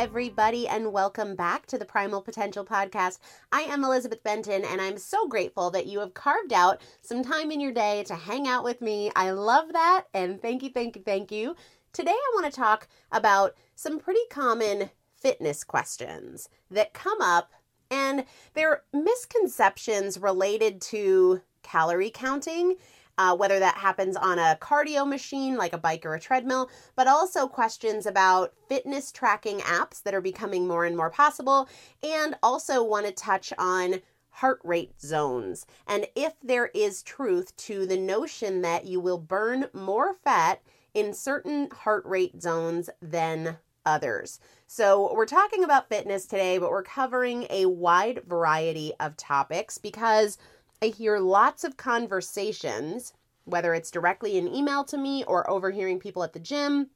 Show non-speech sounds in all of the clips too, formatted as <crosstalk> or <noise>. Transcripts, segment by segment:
Everybody, and welcome back to the Primal Potential Podcast. I am Elizabeth Benton, and I'm so grateful that you have carved out some time in your day to hang out with me. I love that, and thank you, thank you, thank you. Today, I want to talk about some pretty common fitness questions that come up, and they're misconceptions related to calorie counting. Uh, whether that happens on a cardio machine like a bike or a treadmill, but also questions about fitness tracking apps that are becoming more and more possible, and also want to touch on heart rate zones and if there is truth to the notion that you will burn more fat in certain heart rate zones than others. So, we're talking about fitness today, but we're covering a wide variety of topics because I hear lots of conversations, whether it's directly in email to me or overhearing people at the gym,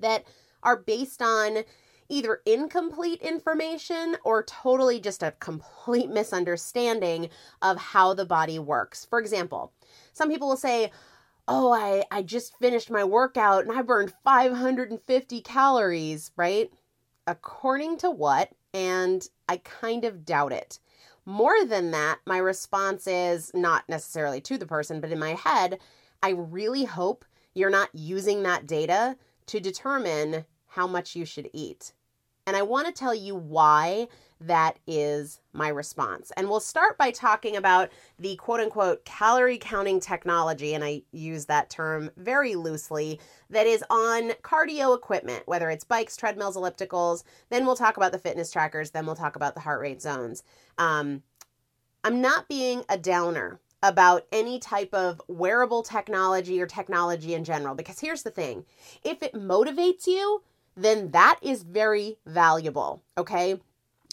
that are based on either incomplete information or totally just a complete misunderstanding of how the body works. For example, some people will say, oh, I, I just finished my workout and I burned 550 calories, right? According to what? And I kind of doubt it. More than that, my response is not necessarily to the person, but in my head, I really hope you're not using that data to determine how much you should eat. And I want to tell you why that is my response. And we'll start by talking about the quote unquote calorie counting technology, and I use that term very loosely, that is on cardio equipment, whether it's bikes, treadmills, ellipticals. Then we'll talk about the fitness trackers, then we'll talk about the heart rate zones. Um, I'm not being a downer about any type of wearable technology or technology in general, because here's the thing if it motivates you, then that is very valuable, okay?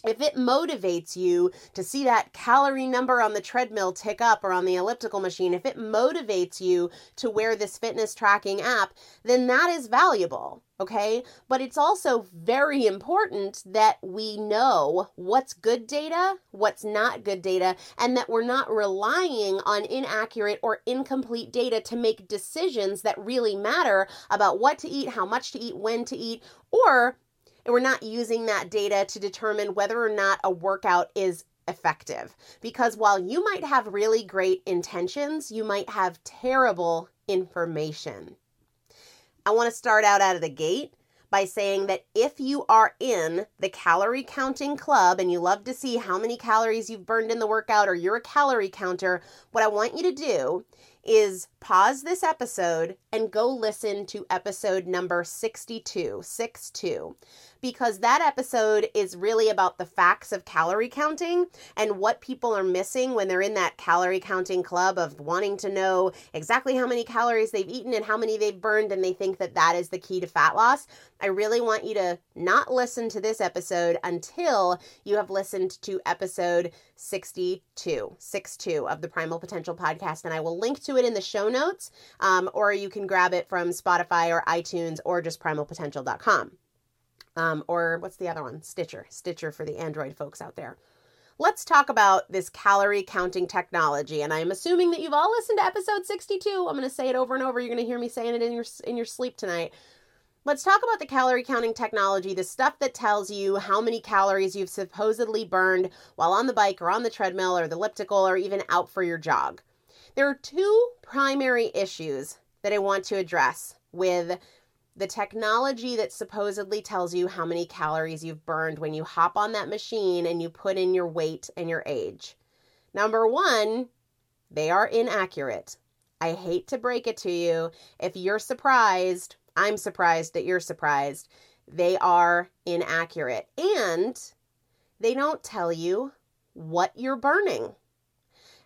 If it motivates you to see that calorie number on the treadmill tick up or on the elliptical machine, if it motivates you to wear this fitness tracking app, then that is valuable. Okay. But it's also very important that we know what's good data, what's not good data, and that we're not relying on inaccurate or incomplete data to make decisions that really matter about what to eat, how much to eat, when to eat, or and we're not using that data to determine whether or not a workout is effective. Because while you might have really great intentions, you might have terrible information. I want to start out out of the gate by saying that if you are in the calorie counting club and you love to see how many calories you've burned in the workout or you're a calorie counter, what I want you to do is pause this episode and go listen to episode number 62, 62 because that episode is really about the facts of calorie counting and what people are missing when they're in that calorie counting club of wanting to know exactly how many calories they've eaten and how many they've burned, and they think that that is the key to fat loss. I really want you to not listen to this episode until you have listened to episode 62, 62 of the Primal Potential podcast. And I will link to it in the show notes, um, or you can grab it from Spotify or iTunes or just primalpotential.com. Um, or what's the other one? Stitcher. Stitcher for the Android folks out there. Let's talk about this calorie counting technology. And I'm assuming that you've all listened to episode 62. I'm going to say it over and over. You're going to hear me saying it in your in your sleep tonight. Let's talk about the calorie counting technology, the stuff that tells you how many calories you've supposedly burned while on the bike or on the treadmill or the elliptical or even out for your jog. There are two primary issues that I want to address with the technology that supposedly tells you how many calories you've burned when you hop on that machine and you put in your weight and your age. Number one, they are inaccurate. I hate to break it to you. If you're surprised, I'm surprised that you're surprised. They are inaccurate and they don't tell you what you're burning.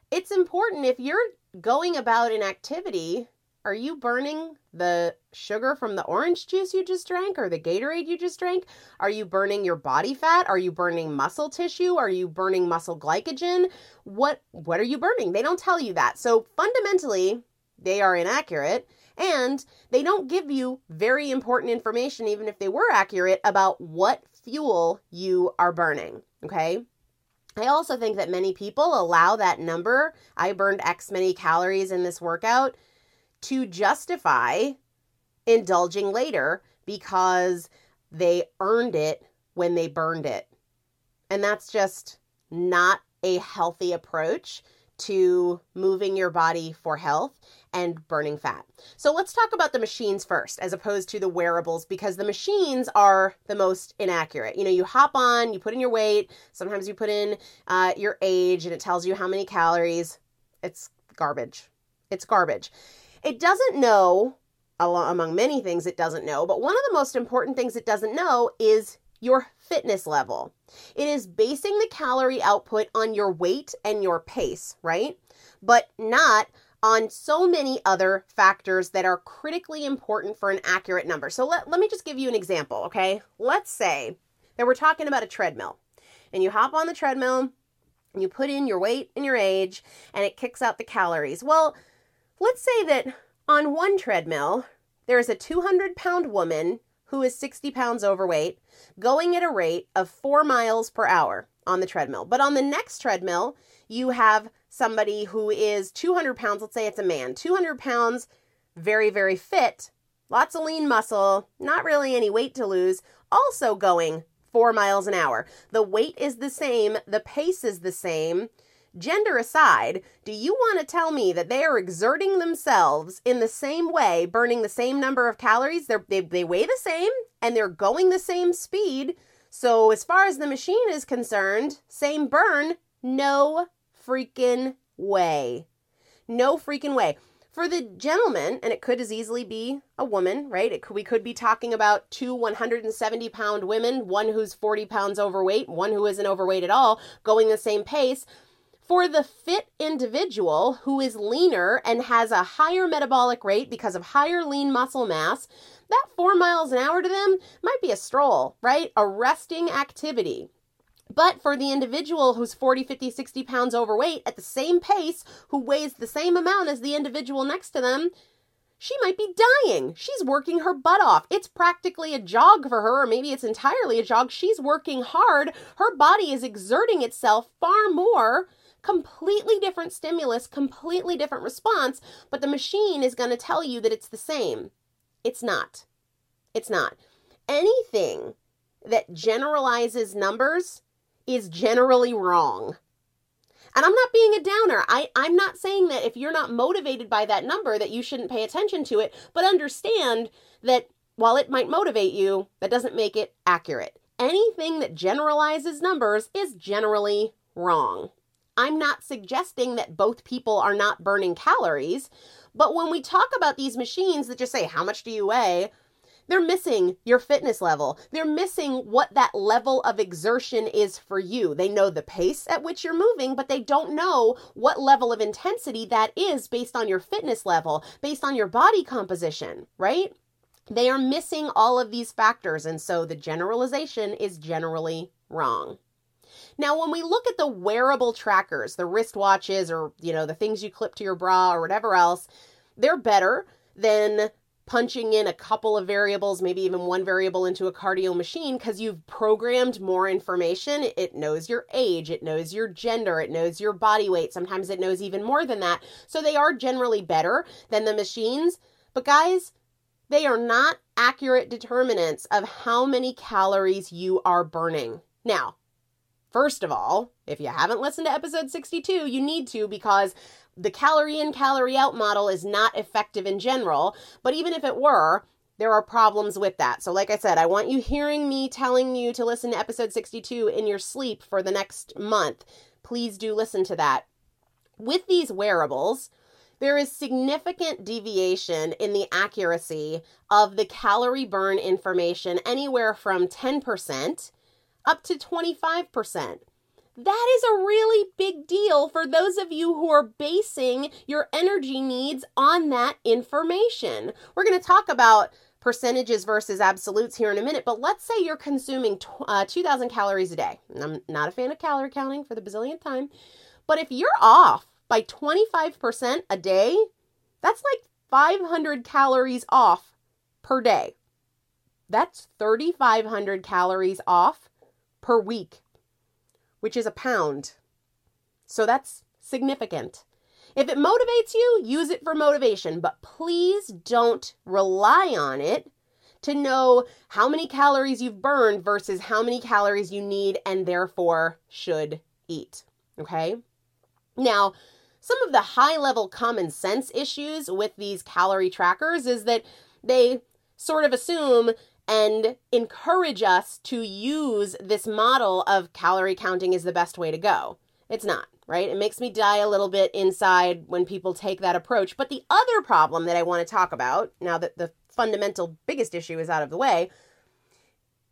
It's important if you're going about an activity are you burning the sugar from the orange juice you just drank or the Gatorade you just drank? Are you burning your body fat? Are you burning muscle tissue? Are you burning muscle glycogen? What what are you burning? They don't tell you that. So fundamentally, they are inaccurate and they don't give you very important information even if they were accurate about what fuel you are burning, okay? I also think that many people allow that number, I burned X many calories in this workout, to justify indulging later because they earned it when they burned it. And that's just not a healthy approach to moving your body for health and burning fat. So let's talk about the machines first, as opposed to the wearables, because the machines are the most inaccurate. You know, you hop on, you put in your weight, sometimes you put in uh, your age, and it tells you how many calories. It's garbage. It's garbage. It doesn't know, among many things it doesn't know, but one of the most important things it doesn't know is your fitness level. It is basing the calorie output on your weight and your pace, right? But not on so many other factors that are critically important for an accurate number. So let, let me just give you an example, okay? Let's say that we're talking about a treadmill and you hop on the treadmill and you put in your weight and your age and it kicks out the calories. Well, let's say that on one treadmill, there is a 200 pound woman who is 60 pounds overweight going at a rate of four miles per hour on the treadmill. But on the next treadmill, you have somebody who is 200 pounds, let's say it's a man, 200 pounds, very, very fit, lots of lean muscle, not really any weight to lose, also going four miles an hour. The weight is the same, the pace is the same. Gender aside, do you want to tell me that they are exerting themselves in the same way, burning the same number of calories? They're, they, they weigh the same and they're going the same speed. So, as far as the machine is concerned, same burn, no freaking way. No freaking way. For the gentleman, and it could as easily be a woman, right? It could, we could be talking about two 170 pound women, one who's 40 pounds overweight, one who isn't overweight at all, going the same pace. For the fit individual who is leaner and has a higher metabolic rate because of higher lean muscle mass, that four miles an hour to them might be a stroll, right? A resting activity. But for the individual who's 40, 50, 60 pounds overweight at the same pace, who weighs the same amount as the individual next to them, she might be dying. She's working her butt off. It's practically a jog for her, or maybe it's entirely a jog. She's working hard. Her body is exerting itself far more. Completely different stimulus, completely different response, but the machine is going to tell you that it's the same. It's not. It's not. Anything that generalizes numbers is generally wrong. And I'm not being a downer. I, I'm not saying that if you're not motivated by that number that you shouldn't pay attention to it, but understand that while it might motivate you, that doesn't make it accurate. Anything that generalizes numbers is generally wrong. I'm not suggesting that both people are not burning calories, but when we talk about these machines that just say, How much do you weigh? They're missing your fitness level. They're missing what that level of exertion is for you. They know the pace at which you're moving, but they don't know what level of intensity that is based on your fitness level, based on your body composition, right? They are missing all of these factors, and so the generalization is generally wrong. Now, when we look at the wearable trackers, the wristwatches or, you know, the things you clip to your bra or whatever else, they're better than punching in a couple of variables, maybe even one variable into a cardio machine because you've programmed more information. It knows your age, it knows your gender, it knows your body weight. Sometimes it knows even more than that. So they are generally better than the machines. But guys, they are not accurate determinants of how many calories you are burning. Now, First of all, if you haven't listened to episode 62, you need to because the calorie in, calorie out model is not effective in general. But even if it were, there are problems with that. So, like I said, I want you hearing me telling you to listen to episode 62 in your sleep for the next month. Please do listen to that. With these wearables, there is significant deviation in the accuracy of the calorie burn information, anywhere from 10% up to 25%. That is a really big deal for those of you who are basing your energy needs on that information. We're going to talk about percentages versus absolutes here in a minute, but let's say you're consuming uh, 2,000 calories a day. I'm not a fan of calorie counting for the bazillionth time, but if you're off by 25% a day, that's like 500 calories off per day. That's 3,500 calories off per week which is a pound. So that's significant. If it motivates you, use it for motivation, but please don't rely on it to know how many calories you've burned versus how many calories you need and therefore should eat. Okay? Now, some of the high level common sense issues with these calorie trackers is that they sort of assume and encourage us to use this model of calorie counting is the best way to go. It's not, right? It makes me die a little bit inside when people take that approach. But the other problem that I want to talk about, now that the fundamental biggest issue is out of the way,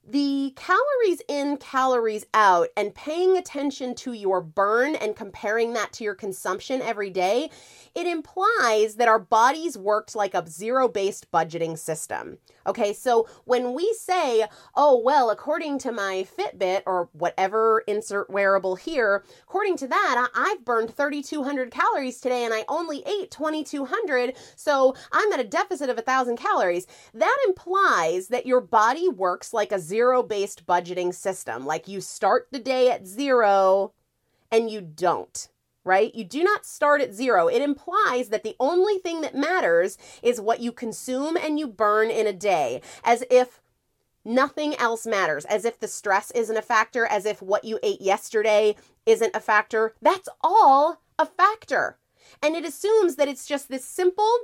the calories in, calories out, and paying attention to your burn and comparing that to your consumption every day, it implies that our bodies worked like a zero based budgeting system. Okay, so when we say, oh, well, according to my Fitbit or whatever insert wearable here, according to that, I've burned 3,200 calories today and I only ate 2,200, so I'm at a deficit of 1,000 calories. That implies that your body works like a zero based budgeting system. Like you start the day at zero and you don't right? You do not start at zero. It implies that the only thing that matters is what you consume and you burn in a day, as if nothing else matters, as if the stress isn't a factor, as if what you ate yesterday isn't a factor. That's all a factor. And it assumes that it's just this simple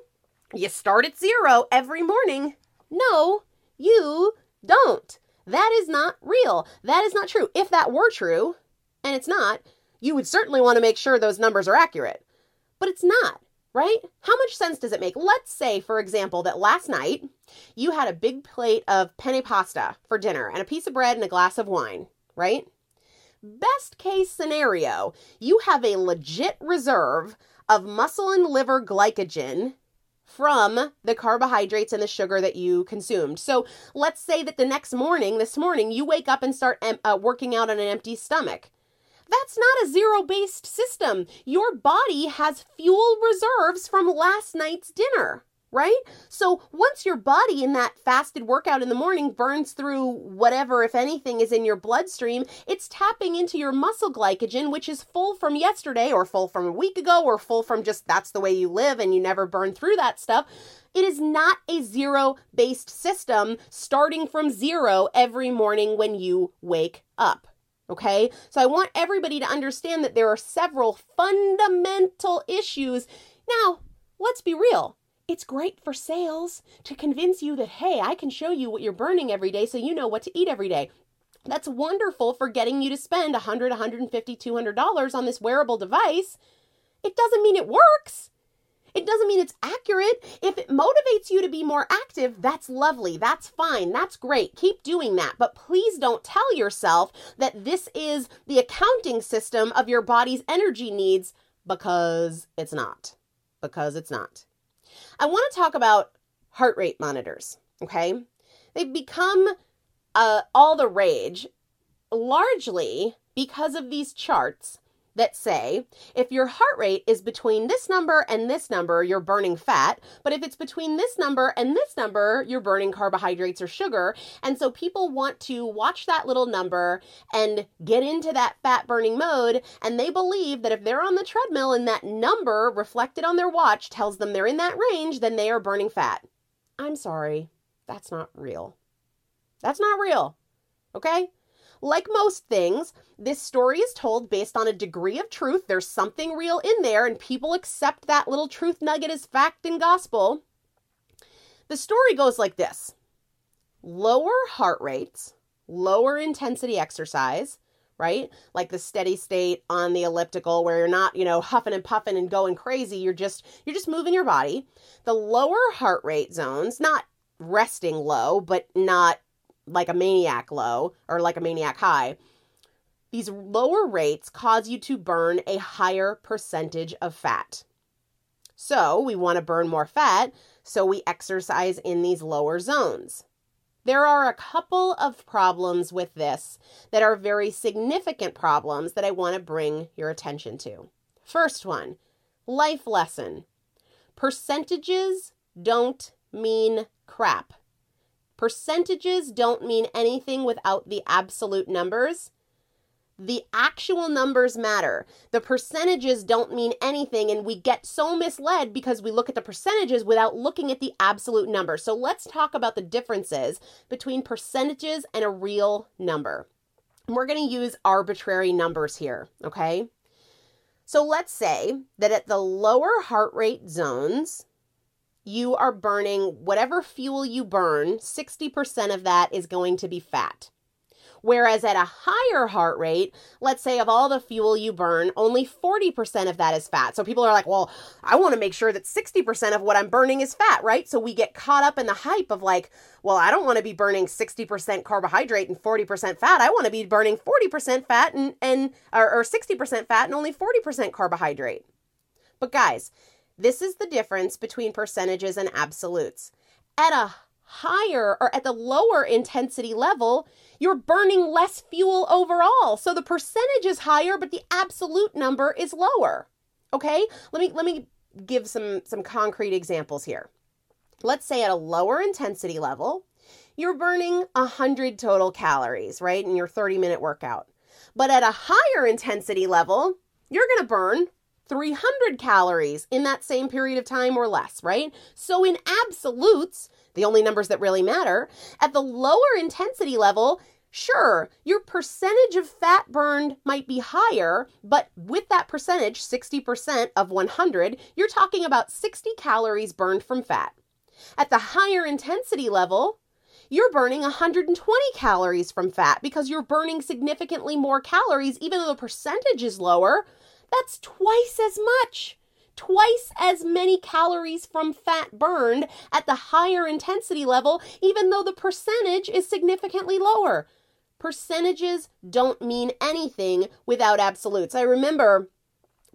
you start at zero every morning. No, you don't. That is not real. That is not true. If that were true, and it's not, you would certainly want to make sure those numbers are accurate. But it's not, right? How much sense does it make? Let's say, for example, that last night you had a big plate of penne pasta for dinner and a piece of bread and a glass of wine, right? Best case scenario, you have a legit reserve of muscle and liver glycogen from the carbohydrates and the sugar that you consumed. So let's say that the next morning, this morning, you wake up and start uh, working out on an empty stomach. That's not a zero based system. Your body has fuel reserves from last night's dinner, right? So once your body in that fasted workout in the morning burns through whatever, if anything, is in your bloodstream, it's tapping into your muscle glycogen, which is full from yesterday or full from a week ago or full from just that's the way you live and you never burn through that stuff. It is not a zero based system starting from zero every morning when you wake up. Okay, so I want everybody to understand that there are several fundamental issues. Now, let's be real. It's great for sales to convince you that, hey, I can show you what you're burning every day so you know what to eat every day. That's wonderful for getting you to spend $100, $150, $200 on this wearable device. It doesn't mean it works. It doesn't mean it's accurate. If it motivates you to be more active, that's lovely. That's fine. That's great. Keep doing that. But please don't tell yourself that this is the accounting system of your body's energy needs because it's not. Because it's not. I want to talk about heart rate monitors, okay? They've become uh, all the rage largely because of these charts that say if your heart rate is between this number and this number, you're burning fat. But if it's between this number and this number, you're burning carbohydrates or sugar. And so people want to watch that little number and get into that fat burning mode. And they believe that if they're on the treadmill and that number reflected on their watch tells them they're in that range, then they are burning fat. I'm sorry. That's not real. That's not real. Okay? Like most things, this story is told based on a degree of truth. There's something real in there, and people accept that little truth nugget as fact and gospel. The story goes like this lower heart rates, lower intensity exercise, right? Like the steady state on the elliptical where you're not, you know, huffing and puffing and going crazy. You're just you're just moving your body. The lower heart rate zones, not resting low, but not like a maniac low or like a maniac high, these lower rates cause you to burn a higher percentage of fat. So we want to burn more fat, so we exercise in these lower zones. There are a couple of problems with this that are very significant problems that I want to bring your attention to. First one life lesson percentages don't mean crap. Percentages don't mean anything without the absolute numbers. The actual numbers matter. The percentages don't mean anything, and we get so misled because we look at the percentages without looking at the absolute number. So let's talk about the differences between percentages and a real number. we're going to use arbitrary numbers here, okay? So let's say that at the lower heart rate zones, you are burning whatever fuel you burn, 60% of that is going to be fat. Whereas at a higher heart rate, let's say of all the fuel you burn, only 40% of that is fat. So people are like, well, I want to make sure that 60% of what I'm burning is fat, right? So we get caught up in the hype of like, well, I don't want to be burning 60% carbohydrate and 40% fat. I want to be burning 40% fat and, and or, or 60% fat and only 40% carbohydrate. But guys, this is the difference between percentages and absolutes. At a higher or at the lower intensity level, you're burning less fuel overall. So the percentage is higher, but the absolute number is lower. Okay? Let me let me give some some concrete examples here. Let's say at a lower intensity level, you're burning 100 total calories, right? In your 30 minute workout. But at a higher intensity level, you're going to burn 300 calories in that same period of time or less, right? So in absolutes, the only numbers that really matter, at the lower intensity level, Sure, your percentage of fat burned might be higher, but with that percentage, 60% of 100, you're talking about 60 calories burned from fat. At the higher intensity level, you're burning 120 calories from fat because you're burning significantly more calories, even though the percentage is lower. That's twice as much twice as many calories from fat burned at the higher intensity level, even though the percentage is significantly lower. Percentages don't mean anything without absolutes. I remember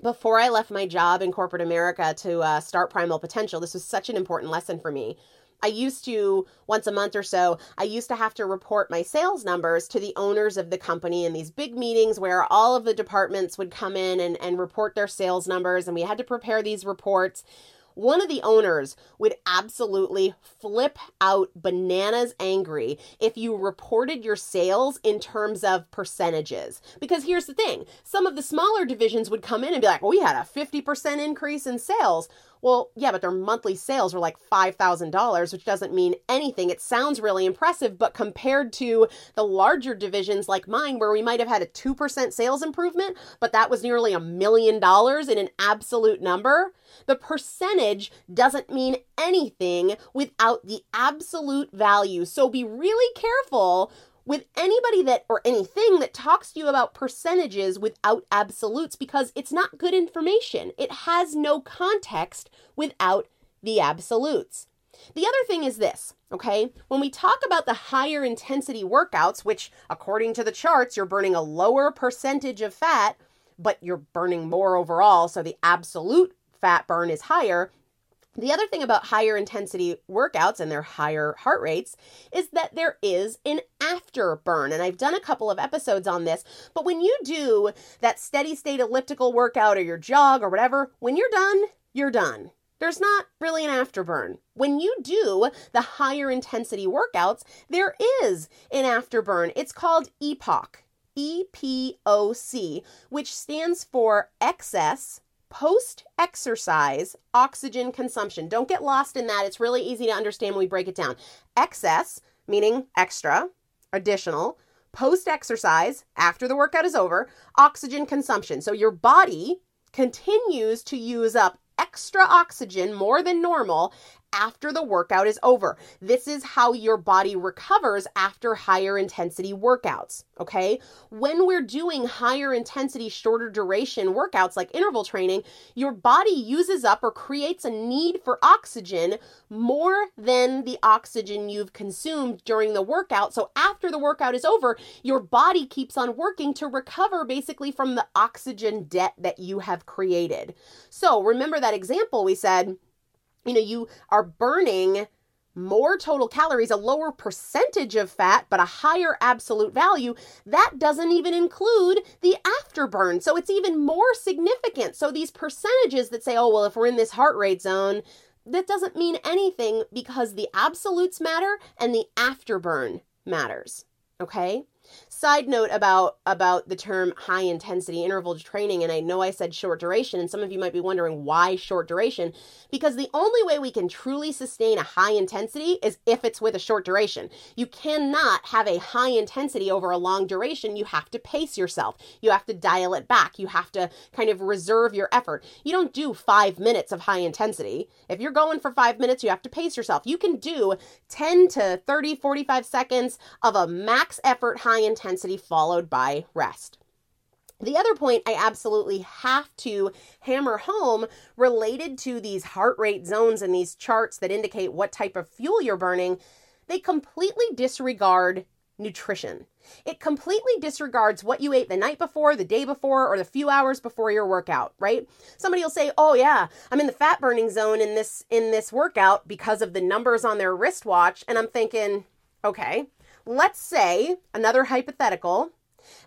before I left my job in corporate America to uh, start Primal Potential, this was such an important lesson for me. I used to, once a month or so, I used to have to report my sales numbers to the owners of the company in these big meetings where all of the departments would come in and, and report their sales numbers, and we had to prepare these reports one of the owners would absolutely flip out bananas angry if you reported your sales in terms of percentages. Because here's the thing some of the smaller divisions would come in and be like, well, we had a 50% increase in sales. Well, yeah, but their monthly sales were like $5,000, which doesn't mean anything. It sounds really impressive, but compared to the larger divisions like mine, where we might have had a 2% sales improvement, but that was nearly a million dollars in an absolute number, the percentage doesn't mean anything without the absolute value. So be really careful with anybody that or anything that talks to you about percentages without absolutes because it's not good information. It has no context without the absolutes. The other thing is this, okay? When we talk about the higher intensity workouts, which according to the charts, you're burning a lower percentage of fat, but you're burning more overall, so the absolute fat burn is higher, the other thing about higher intensity workouts and their higher heart rates is that there is an afterburn. And I've done a couple of episodes on this, but when you do that steady state elliptical workout or your jog or whatever, when you're done, you're done. There's not really an afterburn. When you do the higher intensity workouts, there is an afterburn. It's called EPOC, E P O C, which stands for excess post exercise oxygen consumption. Don't get lost in that. It's really easy to understand when we break it down. Excess, meaning extra, additional, post exercise, after the workout is over, oxygen consumption. So your body continues to use up extra oxygen more than normal after the workout is over. This is how your body recovers after higher intensity workouts. Okay. When we're doing higher intensity, shorter duration workouts like interval training, your body uses up or creates a need for oxygen more than the oxygen you've consumed during the workout. So after the workout is over, your body keeps on working to recover basically from the oxygen debt that you have created. So remember that example we said you know, you are burning more total calories, a lower percentage of fat, but a higher absolute value, that doesn't even include the afterburn. So it's even more significant. So these percentages that say, oh, well, if we're in this heart rate zone, that doesn't mean anything because the absolutes matter and the afterburn matters. Okay? Side note about about the term high intensity interval training and I know I said short duration and some of you might be wondering why short duration because the only way we can truly sustain a high intensity is if it's with a short duration. You cannot have a high intensity over a long duration. You have to pace yourself. You have to dial it back. You have to kind of reserve your effort. You don't do 5 minutes of high intensity. If you're going for 5 minutes, you have to pace yourself. You can do 10 to 30 45 seconds of a max effort high intensity followed by rest. The other point I absolutely have to hammer home related to these heart rate zones and these charts that indicate what type of fuel you're burning, they completely disregard nutrition. It completely disregards what you ate the night before, the day before, or the few hours before your workout, right? Somebody will say, "Oh yeah, I'm in the fat burning zone in this in this workout because of the numbers on their wristwatch." And I'm thinking, "Okay, let's say another hypothetical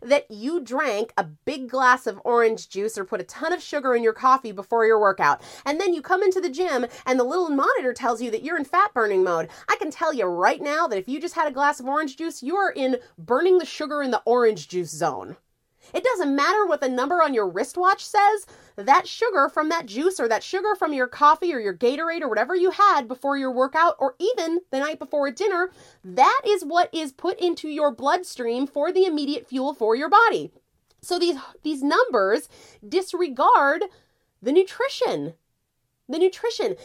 that you drank a big glass of orange juice or put a ton of sugar in your coffee before your workout. And then you come into the gym and the little monitor tells you that you're in fat burning mode. I can tell you right now that if you just had a glass of orange juice, you are in burning the sugar in the orange juice zone. It doesn't matter what the number on your wristwatch says. That sugar from that juice or that sugar from your coffee or your Gatorade or whatever you had before your workout or even the night before a dinner, that is what is put into your bloodstream for the immediate fuel for your body. So these these numbers disregard the nutrition. The nutrition.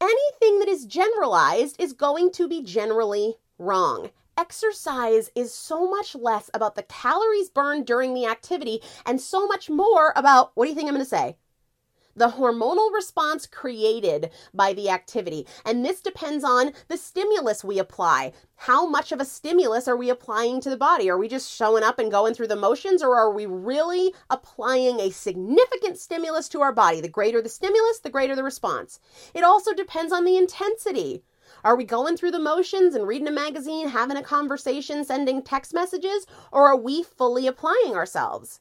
Anything that is generalized is going to be generally wrong exercise is so much less about the calories burned during the activity and so much more about what do you think I'm going to say? The hormonal response created by the activity. And this depends on the stimulus we apply. How much of a stimulus are we applying to the body? Are we just showing up and going through the motions, or are we really applying a significant stimulus to our body? The greater the stimulus, the greater the response. It also depends on the intensity. Are we going through the motions and reading a magazine, having a conversation, sending text messages, or are we fully applying ourselves?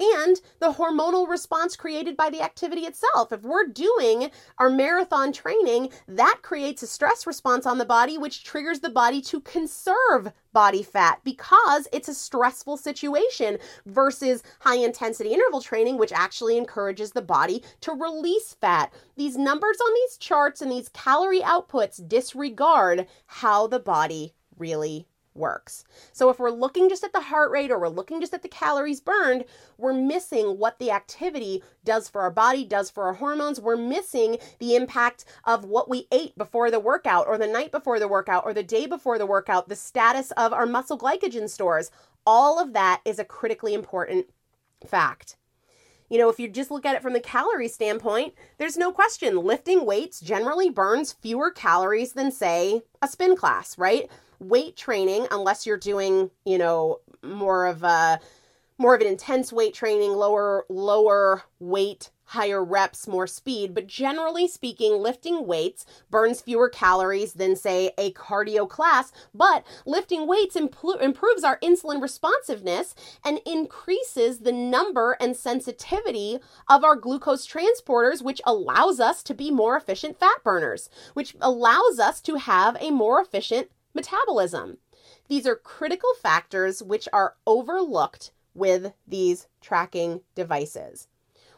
And the hormonal response created by the activity itself. If we're doing our marathon training, that creates a stress response on the body, which triggers the body to conserve body fat because it's a stressful situation versus high intensity interval training, which actually encourages the body to release fat. These numbers on these charts and these calorie outputs disregard how the body really works. So if we're looking just at the heart rate or we're looking just at the calories burned, we're missing what the activity does for our body, does for our hormones. We're missing the impact of what we ate before the workout or the night before the workout or the day before the workout, the status of our muscle glycogen stores. All of that is a critically important fact. You know, if you just look at it from the calorie standpoint, there's no question lifting weights generally burns fewer calories than, say, a spin class, right? Weight training unless you're doing, you know, more of a more of an intense weight training, lower lower weight, higher reps, more speed, but generally speaking, lifting weights burns fewer calories than say a cardio class, but lifting weights impl- improves our insulin responsiveness and increases the number and sensitivity of our glucose transporters, which allows us to be more efficient fat burners, which allows us to have a more efficient metabolism. These are critical factors which are overlooked with these tracking devices.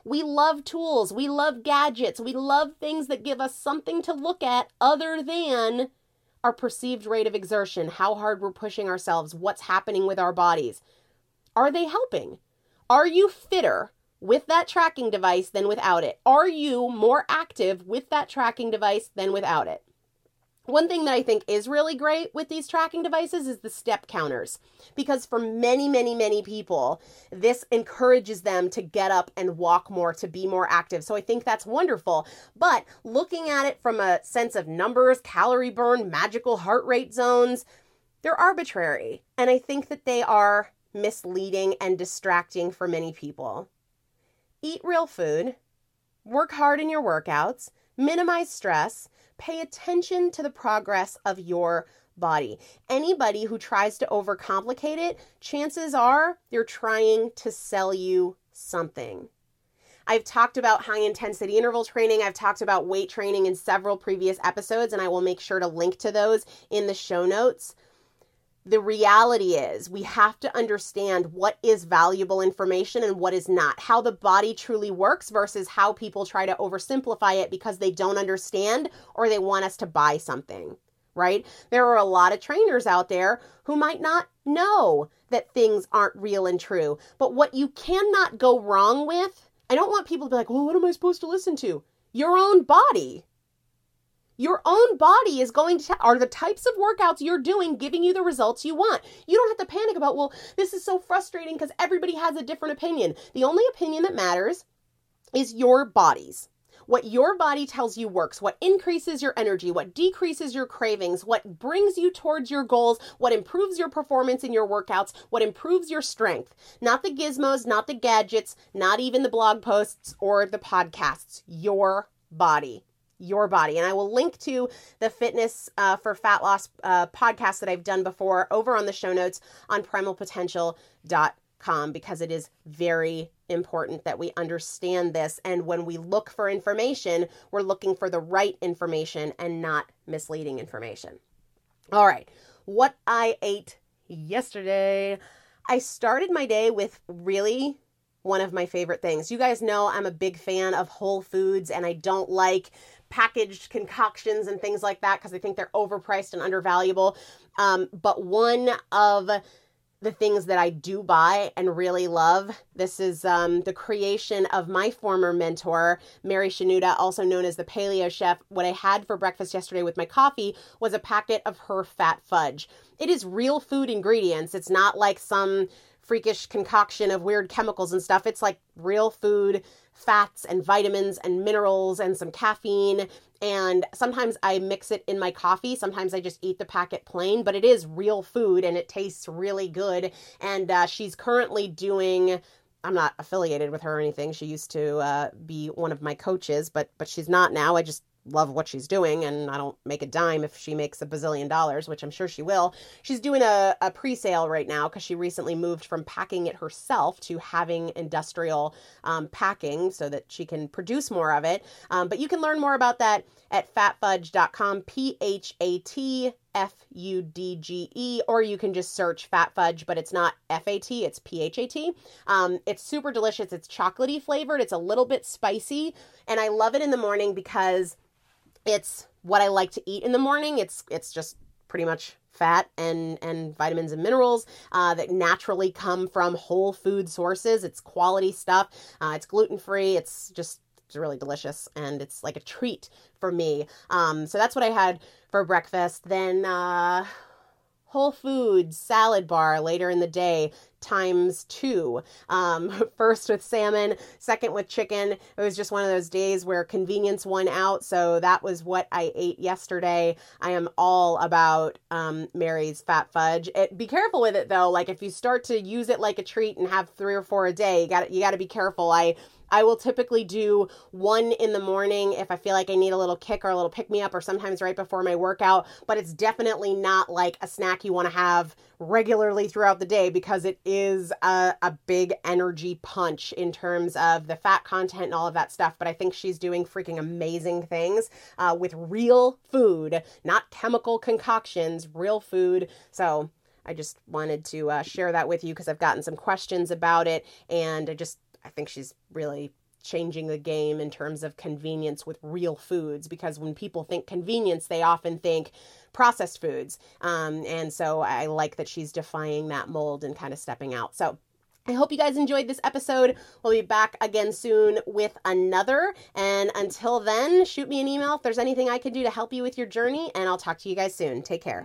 We love tools, we love gadgets, we love things that give us something to look at other than our perceived rate of exertion, how hard we're pushing ourselves, what's happening with our bodies. Are they helping? Are you fitter with that tracking device than without it? Are you more active with that tracking device than without it? One thing that I think is really great with these tracking devices is the step counters. Because for many, many, many people, this encourages them to get up and walk more, to be more active. So I think that's wonderful. But looking at it from a sense of numbers, calorie burn, magical heart rate zones, they're arbitrary. And I think that they are misleading and distracting for many people. Eat real food, work hard in your workouts, minimize stress pay attention to the progress of your body. Anybody who tries to overcomplicate it, chances are they're trying to sell you something. I've talked about high intensity interval training. I've talked about weight training in several previous episodes, and I will make sure to link to those in the show notes. The reality is we have to understand what is valuable information and what is not, how the body truly works versus how people try to oversimplify it because they don't understand or they want us to buy something, right? There are a lot of trainers out there who might not know that things aren't real and true. But what you cannot go wrong with, I don't want people to be like, well, what am I supposed to listen to? Your own body your own body is going to are the types of workouts you're doing giving you the results you want. You don't have to panic about, well, this is so frustrating because everybody has a different opinion. The only opinion that matters is your body's. What your body tells you works, what increases your energy, what decreases your cravings, what brings you towards your goals, what improves your performance in your workouts, what improves your strength. Not the gizmos, not the gadgets, not even the blog posts or the podcasts. Your body your body. And I will link to the fitness uh, for fat loss uh, podcast that I've done before over on the show notes on primalpotential.com because it is very important that we understand this. And when we look for information, we're looking for the right information and not misleading information. All right, what I ate yesterday. I started my day with really one of my favorite things. You guys know I'm a big fan of whole foods and I don't like packaged concoctions and things like that because I think they're overpriced and undervaluable. Um, but one of the things that I do buy and really love. This is um, the creation of my former mentor, Mary Shenouda, also known as the Paleo Chef. What I had for breakfast yesterday with my coffee was a packet of her Phat Fudge. It is real food ingredients. It's not like some freakish concoction of weird chemicals and stuff. It's like real food fats and vitamins and minerals and some caffeine. And sometimes I mix it in my coffee. Sometimes I just eat the packet plain, but it is real food and it tastes really good. And uh, she's currently doing I'm not affiliated with her or anything. She used to uh, be one of my coaches, but but she's not now. I just love what she's doing and I don't make a dime if she makes a bazillion dollars, which I'm sure she will. She's doing a, a pre sale right now because she recently moved from packing it herself to having industrial um, packing so that she can produce more of it. Um, but you can learn more about that at fatfudge.com, P H A T F U D G E, or you can just search Phat Fudge, but it's not F A T, it's P H A T. Um, it's super delicious. It's chocolatey flavored, it's a little bit spicy, and I love it in the morning because it's what I like to eat in the morning. It's it's just pretty much fat and and vitamins and minerals uh, that naturally come from whole food sources. It's quality stuff. Uh, it's gluten free. It's just it's really delicious and it's like a treat for me. Um, so that's what I had for breakfast. Then uh, Whole Foods salad bar later in the day times two. Um, <laughs> first with salmon, second with chicken. It was just one of those days where convenience won out. So that was what I ate yesterday. I am all about um, Mary's Phat Fudge. It, be careful with it though. Like if you start to use it like a treat and have three or four a day, you got you got to be careful. I I will typically do one in the morning if I feel like I need a little kick or a little pick me up, or sometimes right before my workout. But it's definitely not like a snack you want to have regularly throughout the day because it is a, a big energy punch in terms of the fat content and all of that stuff. But I think she's doing freaking amazing things uh, with real food, not chemical concoctions, real food. So I just wanted to uh, share that with you because I've gotten some questions about it and I just I think she's really changing the game in terms of convenience with real foods because when people think convenience, they often think processed foods. Um, and so I like that she's defying that mold and kind of stepping out. So I hope you guys enjoyed this episode. We'll be back again soon with another. And until then, shoot me an email if there's anything I can do to help you with your journey, and I'll talk to you guys soon. Take care.